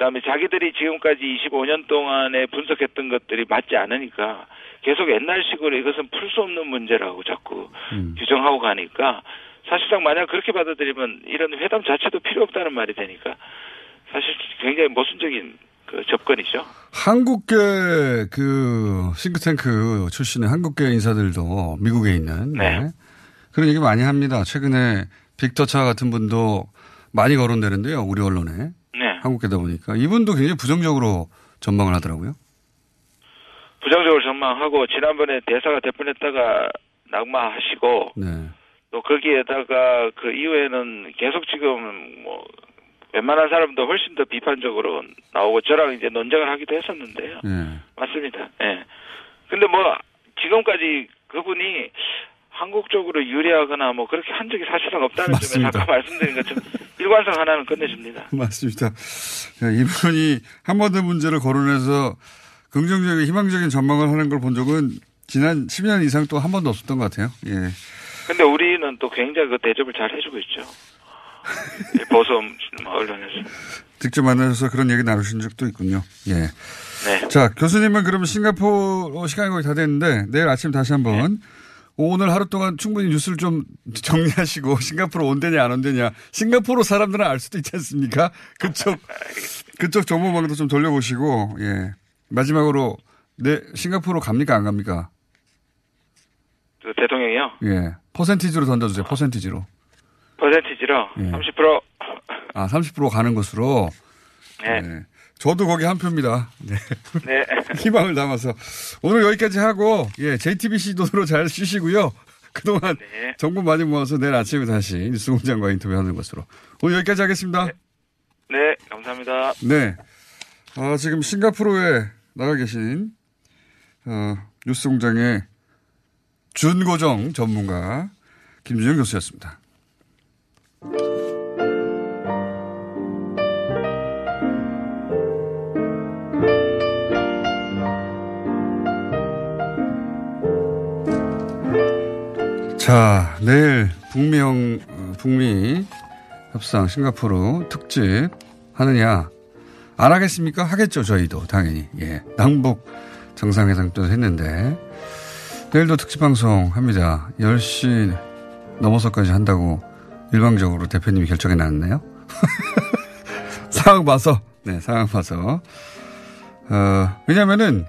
그다음에 자기들이 지금까지 25년 동안에 분석했던 것들이 맞지 않으니까 계속 옛날식으로 이것은 풀 수 없는 문제라고 자꾸 음. 규정하고 가니까 사실상 만약 그렇게 받아들이면 이런 회담 자체도 필요 없다는 말이 되니까 사실 굉장히 모순적인 그 접근이죠. 한국계 그 싱크탱크 출신의 한국계 인사들도 미국에 있는 네. 그런 얘기 많이 합니다. 최근에 빅터차 같은 분도 많이 거론되는데요. 우리 언론에 네. 한국계다 보니까 이분도 굉장히 부정적으로 전망을 하더라고요. 부정적으로 전망하고 지난번에 대사가 대표했다가 낙마하시고 네. 또 거기에다가 그 이후에는 계속 지금 뭐 웬만한 사람도 훨씬 더 비판적으로 나오고 저랑 이제 논쟁을 하기도 했었는데요. 네. 맞습니다. 예. 근데 뭐 지금까지 그분이 한국 쪽으로 유리하거나 뭐 그렇게 한 적이 사실은 없다는 점에. 아까 말씀드린 것처럼 일관성 하나는 끝내줍니다. 맞습니다. 자, 이분이 한번더 문제를 거론해서 긍정적인 희망적인 전망을 하는 걸 본 적은 지난 10년 이상 또 한 번도 없었던 것 같아요. 예. 근데 우리는 또 굉장히 그 대접을 잘 해주고 있죠. 이 보수 언론에서. 직접 만나셔서 그런 얘기 나누신 적도 있군요. 예. 네. 자, 교수님은 그러면 싱가포르 시간이 거의 다 됐는데 내일 아침 다시 한번 오늘 하루 동안 충분히 뉴스를 좀 정리하시고 싱가포르 온대냐 안 온대냐 싱가포르 사람들은 알 수도 있지 않습니까? 그쪽 그쪽 정보망도 좀 돌려보시고 예 마지막으로 네 싱가포르 갑니까 안 갑니까? 그 대통령이요. 예 퍼센티지로 던져주세요 퍼센티지로 퍼센티지로 예. 30%. 아30% 가는 것으로 네. 네. 저도 거기 한 표입니다. 네. 네. 희망을 담아서 오늘 여기까지 하고 예 JTBC 돈으로 잘 쉬시고요. 그동안 네. 정보 많이 모아서 내일 아침에 다시 뉴스 공장과 인터뷰하는 것으로 오늘 여기까지 하겠습니다. 네, 감사합니다. 네. 아, 지금 싱가포르에 나가 계신 어, 뉴스 공장의 준고정 전문가 김준영 교수였습니다. 자, 내일 북미형, 어, 북미 협상 싱가포르 특집 하느냐. 안 하겠습니까? 하겠죠, 저희도, 당연히. 예. 남북 정상회담도 했는데. 내일도 특집 방송 합니다. 10시 넘어서까지 한다고 일방적으로 대표님이 결정해 놨네요. 상황 봐서, 네, 상황 봐서. 어, 왜냐면은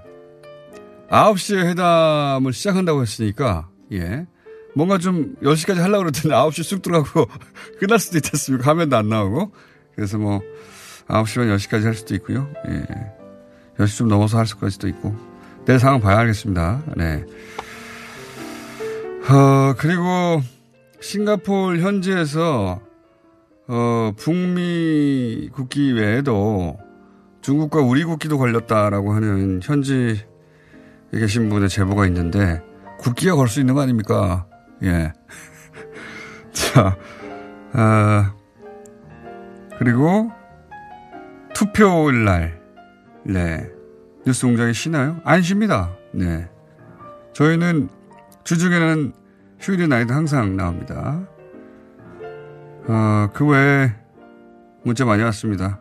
9시에 회담을 시작한다고 했으니까, 예. 뭔가 좀 10시까지 하려고 그랬더니 9시 쑥 들어가고 끝날 수도 있지 않습니까? 화면도 안 나오고. 그래서 뭐 9시면 10시까지 할 수도 있고요. 예. 10시 좀 넘어서 할 수까지도 있고. 내일 상황 봐야 알겠습니다. 네. 어, 그리고 싱가포르 현지에서 어, 북미 국기 외에도 중국과 우리 국기도 걸렸다라고 하는 현지에 계신 분의 제보가 있는데 국기가 걸수 있는 거 아닙니까? 예. 자, 아, 그리고 투표일 날, 네. 뉴스 공장이 쉬나요? 안 쉽니다. 네. 저희는 주중에는 휴일이 나이도 항상 나옵니다. 어, 그 외에 문자 많이 왔습니다.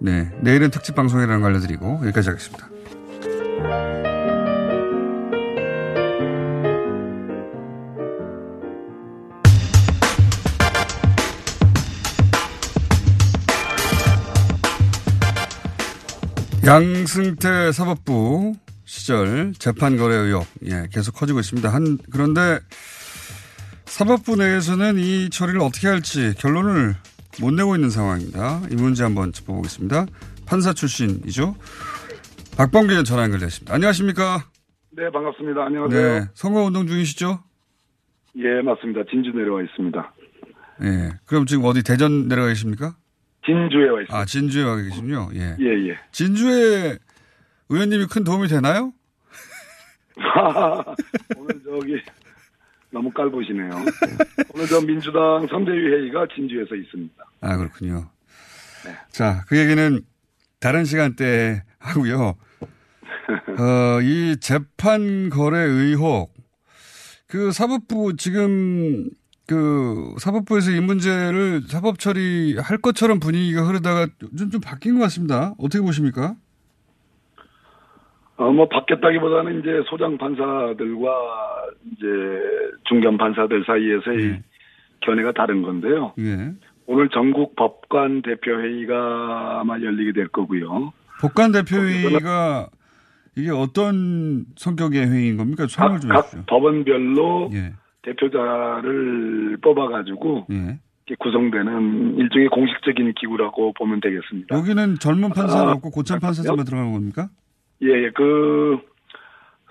네. 내일은 특집 방송이라는 걸 알려드리고 여기까지 하겠습니다. 양승태 사법부 시절 재판 거래 의혹 예, 계속 커지고 있습니다. 한 그런데 사법부 내에서는 이 처리를 어떻게 할지 결론을 못 내고 있는 상황입니다. 이 문제 한번 짚어보겠습니다. 판사 출신이죠. 박범계 전 전화 연결됐습니다. 안녕하십니까? 네, 반갑습니다. 안녕하세요. 네, 선거운동 중이시죠? 예, 맞습니다. 진주 내려와 있습니다. 예. 그럼 지금 어디 대전 내려가 계십니까? 진주에 와 있습니다. 아, 진주에 와 계시군요. 예. 예, 예. 진주에 의원님이 큰 도움이 되나요? 오늘 저기 너무 깔보시네요. 오늘 저 민주당 선대위 회의가 진주에서 있습니다. 아, 그렇군요. 자, 그 얘기는 다른 시간대에 하고요. 어, 이 재판 거래 의혹, 그 사법부 지금 그 사법부에서 이 문제를 사법 처리할 것처럼 분위기가 흐르다가 좀, 좀 바뀐 것 같습니다. 어떻게 보십니까? 어, 뭐, 바뀌었다기보다는 이제 소장 판사들과 이제 중견 판사들 사이에서의 견해가 다른 건데요. 예. 오늘 전국 법관 대표회의가 아마 열리게 될 거고요. 법관 대표회의가 이게 어떤 성격의 회의인 겁니까? 설명을 좀각 해주세요. 법원별로 예. 대표자를 뽑아가지고 예. 구성되는 일종의 공식적인 기구라고 보면 되겠습니다. 여기는 젊은 판사는 아, 없고 고참 판사들만 들어가는 겁니까? 예, 예, 그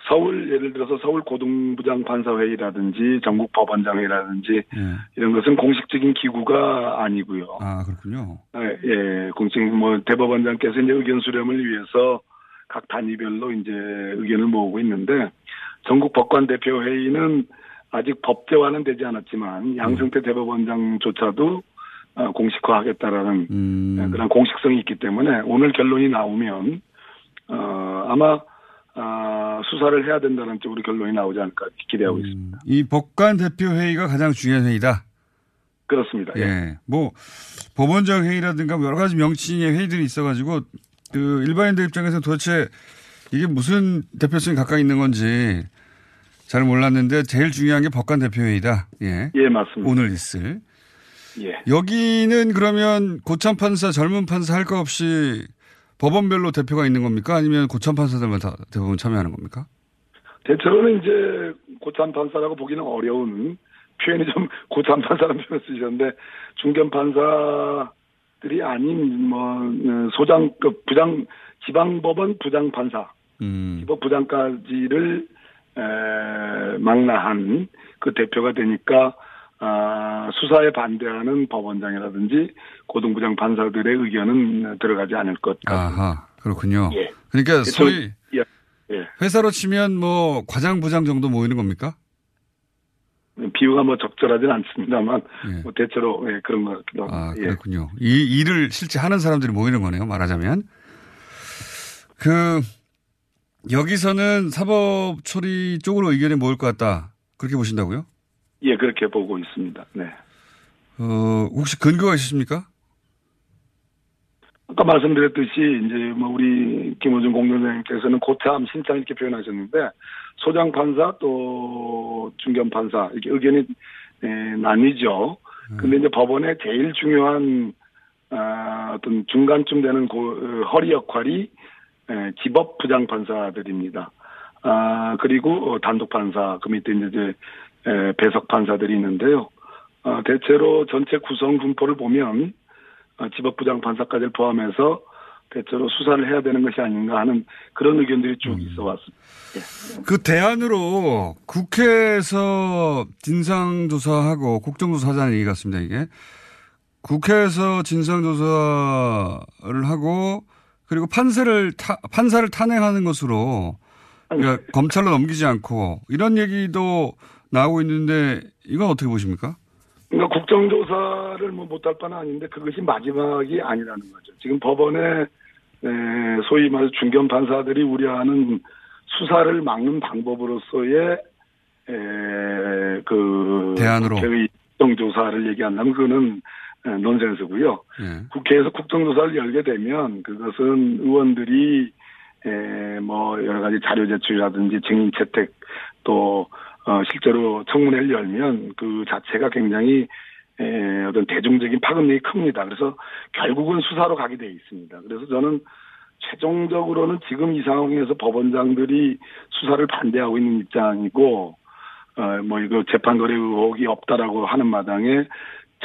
서울 예를 들어서 서울 고등부장 판사회의라든지 전국 법원장회의라든지 예. 이런 것은 공식적인 기구가 아니고요. 아, 그렇군요. 예, 예, 공식 뭐 대법원장께서 이제 의견 수렴을 위해서 각 단위별로 이제 의견을 모으고 있는데 전국 법관 대표 회의는 아직 법제화는 되지 않았지만 양승태 대법원장조차도 어, 공식화하겠다라는 음. 그런 공식성이 있기 때문에 오늘 결론이 나오면 어, 아마 아, 수사를 해야 된다는 쪽으로 결론이 나오지 않을까 기대하고 있습니다. 이 법관 대표 회의가 가장 중요한 회의다. 그렇습니다. 예. 뭐 법원장 회의라든가 뭐 여러 가지 명칭의 회의들이 있어가지고 그 일반인들 입장에서 도대체 이게 무슨 대표성이 가까이 있는 건지 잘 몰랐는데 제일 중요한 게 법관 대표회의다. 예. 예, 맞습니다. 오늘 있을. 예. 여기는 그러면 고참 판사, 젊은 판사 할거 없이 법원별로 대표가 있는 겁니까? 아니면 고참 판사들만 다 대부분 참여하는 겁니까? 대체로는 이제 고참 판사라고 보기는 어려운 표현이 좀 고참 판사라는 표현을 쓰셨는데 중견 판사들이 아닌 뭐 어, 소장 그 부장 지방법원 부장 판사 음. 지법 부장까지를 에, 망라한 그 대표가 되니까 아, 수사에 반대하는 법원장이라든지 고등부장 판사들의 의견은 들어가지 않을 것 같습니다. 아하, 그렇군요. 예. 그러니까 소위 예. 예. 회사로 치면 뭐 과장, 부장 정도 모이는 겁니까? 비유가 뭐 적절하진 않습니다만 뭐 대체로 예, 그런 것 같기도 합니다. 아, 예. 그렇군요. 이 일을 실제 하는 사람들이 모이는 거네요. 말하자면. 그, 여기서는 사법 처리 쪽으로 의견이 모일 것 같다. 그렇게 보신다고요? 예, 그렇게 보고 있습니다. 네. 어, 혹시 근거가 있으십니까? 아까 말씀드렸듯이 이제 뭐 우리 김호준 공동장님께서는 고참 신장 이렇게 표현하셨는데 소장 판사 또 중견 판사 이렇게 의견이 에, 나뉘죠. 근데 이제 법원의 제일 중요한 아, 어떤 중간쯤 되는 고, 어, 허리 역할이 에, 지법 부장 판사들입니다. 아 그리고 어, 단독 판사 그 밑에 이제 에, 배석 판사들이 있는데요. 어, 대체로 전체 구성 분포를 보면 어, 지법부장 판사까지를 포함해서 대체로 수사를 해야 되는 것이 아닌가 하는 그런 의견들이 쭉 있어 왔습니다. 그 대안으로 국회에서 진상조사하고 국정조사 하자는 얘기 같습니다, 이게. 국회에서 진상조사를 하고 그리고 판사를 타, 판사를 탄핵하는 것으로 그러니까 검찰로 넘기지 않고 이런 얘기도 나오고 있는데 이건 어떻게 보십니까? 그러니까 국정조사를 뭐 못할 바는 아닌데 그것이 마지막이 아니라는 거죠. 지금 법원에 에, 소위 말해 중견 판사들이 우려하는 수사를 막는 방법으로서의 에, 그 대안으로. 국정조사를 얘기한다면 그거는 에, 논센스고요. 예. 국회에서 국정조사를 열게 되면 그것은 의원들이 에, 뭐 여러 가지 자료 제출이라든지 증인 채택 또 어, 실제로 청문회를 열면 그 자체가 굉장히 에, 어떤 대중적인 파급력이 큽니다. 그래서 결국은 수사로 가게 돼 있습니다. 그래서 저는 최종적으로는 지금 이 상황에서 법원장들이 수사를 반대하고 있는 입장이고 어, 뭐 이거 재판 거래 의혹이 없다라고 하는 마당에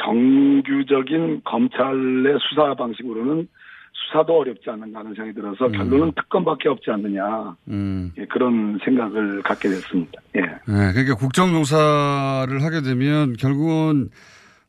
정규적인 검찰의 수사 방식으로는 수사도 어렵지 않는가 하는 생각이 들어서 음. 결론은 특검밖에 없지 않느냐 음. 예, 그런 생각을 갖게 됐습니다. 예. 네, 그러니까 국정조사를 하게 되면 결국은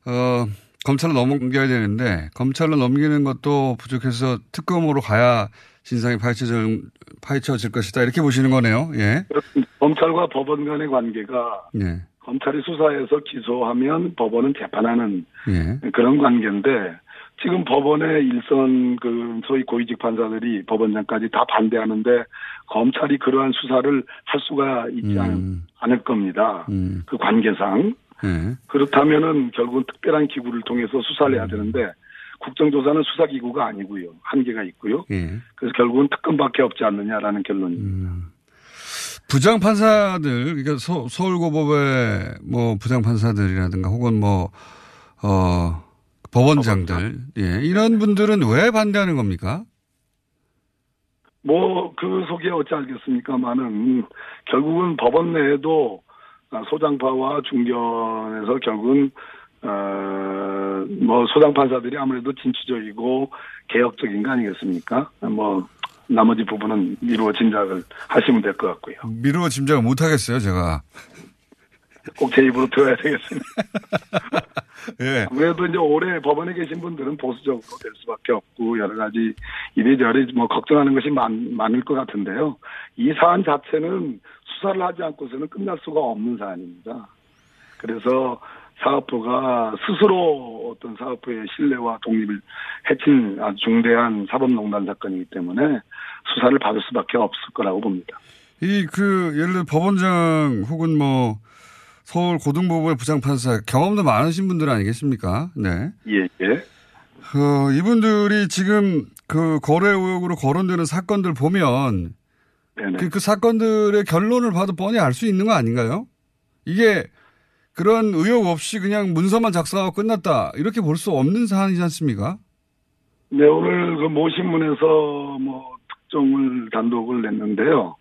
어, 검찰로 넘겨야 되는데 검찰로 넘기는 것도 부족해서 특검으로 가야 진상이 파헤쳐질, 파헤쳐질 것이다 이렇게 보시는 거네요. 예. 그렇습니다. 검찰과 법원 간의 관계가 예. 검찰이 수사해서 기소하면 법원은 재판하는 예. 그런 관계인데 지금 법원의 일선 그 소위 고위직 판사들이 법원장까지 다 반대하는데 검찰이 그러한 수사를 할 수가 있지 않, 않을 겁니다. 음. 그 관계상 예. 그렇다면은 결국은 특별한 기구를 통해서 수사를 해야 되는데 국정조사는 수사기구가 아니고요 한계가 있고요. 예. 그래서 결국은 특검밖에 없지 않느냐라는 결론입니다. 부장 판사들, 그러니까 서, 서울고법의 뭐 부장 판사들이라든가 혹은 뭐, 어, 법원장들, 예. 이런 분들은 왜 반대하는 겁니까? 뭐 그 속에 어찌 알겠습니까만은 결국은 법원 내에도 아, 소장파와 중견에서 결국은 어뭐 소장 판사들이 아무래도 진취적이고 개혁적인 거 아니겠습니까? 뭐 나머지 부분은 미루어 짐작을 하시면 될 것 같고요. 미루어 짐작을 못 하겠어요, 제가. 꼭 제 입으로 들어야 되겠습니다. 예. 아무래도 이제 오래 법원에 계신 분들은 보수적으로 될 수밖에 없고 여러 가지 이리저리 뭐 걱정하는 것이 많, 많을 것 같은데요. 이 사안 자체는 수사를 하지 않고서는 끝날 수가 없는 사안입니다. 그래서 사업부가 스스로 어떤 사업부의 신뢰와 독립을 해친 아주 중대한 사법농단 사건이기 때문에 수사를 받을 수밖에 없을 거라고 봅니다. 이 그 예를 들어 법원장 혹은 뭐 서울 고등법원의 부장판사 경험도 많으신 분들 아니겠습니까? 네. 예, 예. 어, 이분들이 지금 그 거래 의혹으로 거론되는 사건들 보면 그, 그 사건들의 결론을 봐도 뻔히 알 수 있는 거 아닌가요? 이게 그런 의혹 없이 그냥 문서만 작성하고 끝났다 이렇게 볼 수 없는 사안이지 않습니까? 네, 오늘 그 모신문에서 뭐 특종을 단독을 냈는데요.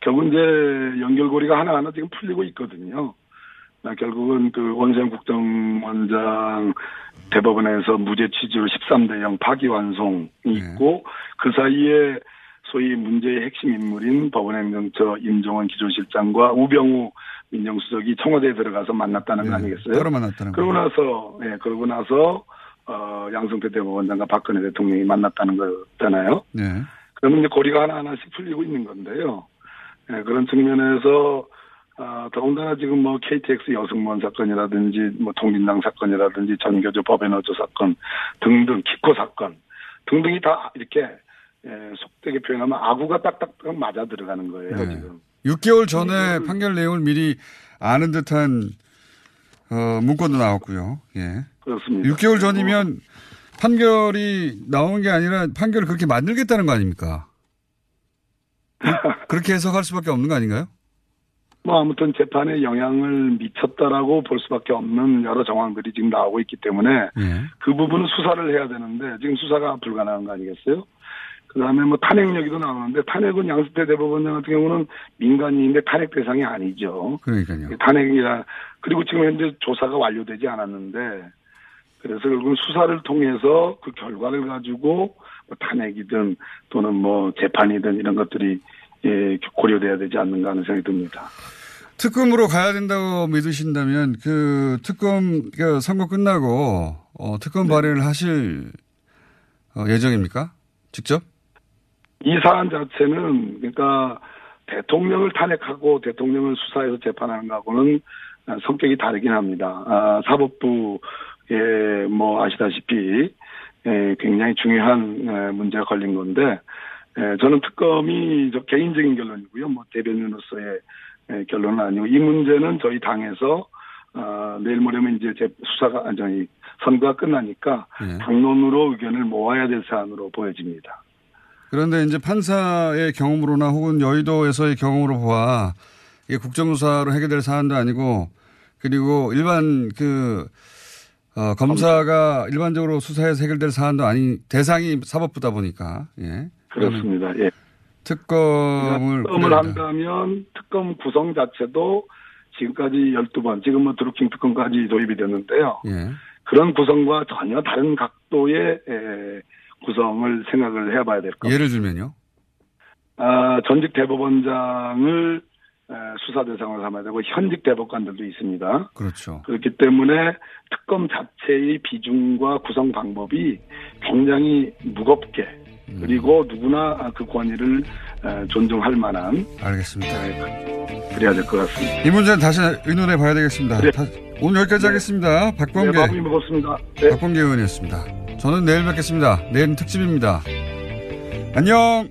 결국 이제 연결고리가 하나하나 지금 풀리고 있거든요. 나 결국은 그 원생 국정원장 대법원에서 무죄 취지로 13대 0 파기환송이 있고 그 사이에 소위 문제의 핵심 인물인 법원행정처 임종원 기조실장과 우병우 민정수석이 청와대에 들어가서 만났다는 거 아니겠어요? 따로 만났다는 그러고 거. 나서 예 그러고 나서 어 양승태 대법원장과 박근혜 대통령이 만났다는 거잖아요. 네. 그러면 이제 고리가 하나하나씩 풀리고 있는 건데요. 예, 그런 측면에서 아, 더군다나 지금 뭐 KTX 여승무원 사건이라든지 뭐 통진당 사건이라든지 전교조 법인어조 사건 등등 키코 사건 등등이 다 이렇게 예, 속되게 표현하면 아구가 딱딱 맞아 들어가는 거예요 네. 지금. 6개월 전에 판결 내용을 미리 아는 듯한 어, 문건도 나왔고요. 예. 그렇습니다. 6개월 전이면 판결이 나오는 게 아니라 판결을 그렇게 만들겠다는 거 아닙니까? 그- 그렇게 해석할 수밖에 없는 거 아닌가요? 뭐 아무튼 재판에 영향을 미쳤다라고 볼 수밖에 없는 여러 정황들이 지금 나오고 있기 때문에 예. 그 부분은 수사를 해야 되는데 지금 수사가 불가능한 거 아니겠어요? 그다음에 뭐 탄핵 얘기도 나오는데 탄핵은 양승태 대법원장 같은 경우는 민간인인데 탄핵 대상이 아니죠. 그러니까요. 탄핵이라 그리고 지금 현재 조사가 완료되지 않았는데 그래서 결국은 수사를 통해서 그 결과를 가지고 뭐 탄핵이든 또는 뭐 재판이든 이런 것들이 예, 고려돼야 되지 않는가 하는 생각이 듭니다. 특검으로 가야 된다고 믿으신다면 그 특검 그 선거 끝나고 어, 특검 발의를 하실 어, 예정입니까? 직접? 이 사안 자체는 그러니까 대통령을 탄핵하고 대통령을 수사해서 재판하는 거하고는 성격이 다르긴 합니다. 아, 사법부에 뭐 아시다시피 에, 굉장히 중요한 에, 문제가 걸린 건데 에, 저는 특검이 저 개인적인 결론이고요. 뭐 대변인으로서의 에, 결론은 아니고 이 문제는 저희 당에서 아, 내일 모레면 이제 제 수사가 아니 선거가 끝나니까 당론으로 의견을 모아야 될 사안으로 보여집니다. 그런데 이제 판사의 경험으로나 혹은 여의도에서의 경험으로 보아 이게 국정조사로 해결될 사안도 아니고 그리고 일반 그 어, 검사가 일반적으로 수사해서 해결될 사안도 아닌 대상이 사법부다 보니까 예. 그렇습니다. 예. 특검을 특검을 한다면 특검 구성 자체도 지금까지 12번, 지금 뭐 드루킹 특검까지 도입이 됐는데요. 예. 그런 구성과 전혀 다른 각도의 에, 구성을 생각을 해봐야 될 겁니다. 예를 들면요. 아, 전직 대법원장을 에, 수사 대상으로 삼아야 되고 현직 대법관들도 있습니다. 그렇죠. 그렇기 때문에 특검 자체의 비중과 구성 방법이 굉장히 무겁게 음. 그리고 누구나 그 권위를 에, 존중할 만한 알겠습니다. 그래야 될 것 같습니다. 이 문제는 다시 의논해 봐야 되겠습니다. 네. 다- 오늘 여기까지 하겠습니다. 박범계. 네, 무겁습니다. 네. 박범계 의원이었습니다. 저는 내일 뵙겠습니다. 내일은 특집입니다. 안녕!